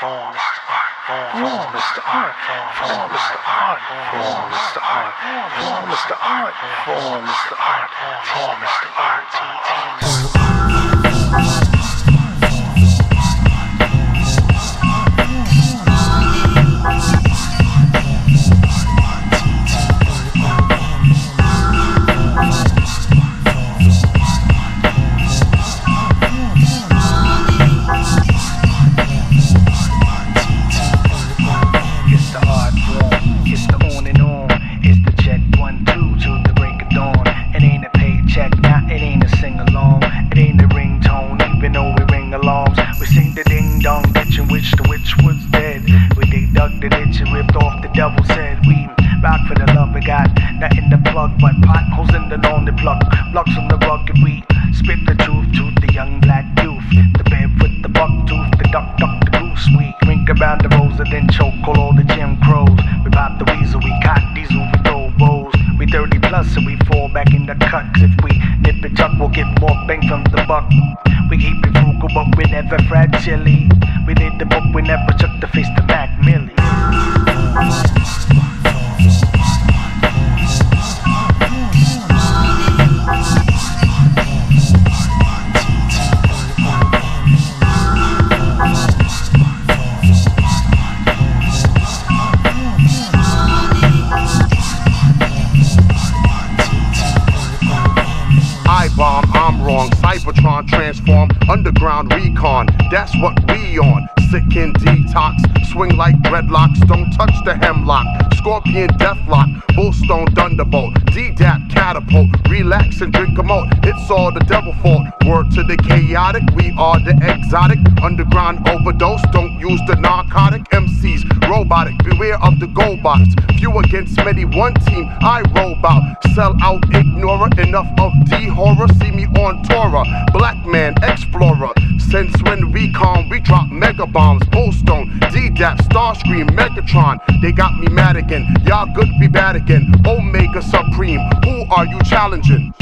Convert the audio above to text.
form Mr. Art, form Mr. Art, form Mr. Art, form Mr. Art, form Mr. Art, form Mr. Art, form Mr. Art. Rock for the love we got, in the plug but potholes in the to plug. Blocks on the rug and we spit the truth to the young black youth. The barefoot, the buck tooth, the duck, duck, the goose. We drink around the rose and then choke all the Jim Crows. We pop the weasel, we caught diesel, we throw bows. We 30 plus and we fall back in the cut. If we nip it tuck, we'll get more bang from the buck. We keep it frugal, but we never fragile. We did the book, we never took the face to Mac Millie. I'm wrong. Cybertron transform, underground recon. That's what we on. Sick and detox, swing like dreadlocks. Don't touch the hemlock. Scorpion deathlock, bullstone thunderbolt. D-dap catapult, relax and drink a moat. It's all the devil fault. Word to the chaotic, we are the exotic. Underground overdose, don't use the narcotic. MCs beware of the gold box. Few against many, one team. I roll out, sell out, ignorer. Enough of D horror. See me on Torah, black man explorer. Since when we come, we drop mega bombs. Bullstone, D-Dap, Starscream, Megatron. They got me mad again. Y'all good be bad again. Omega Supreme, who are you challenging?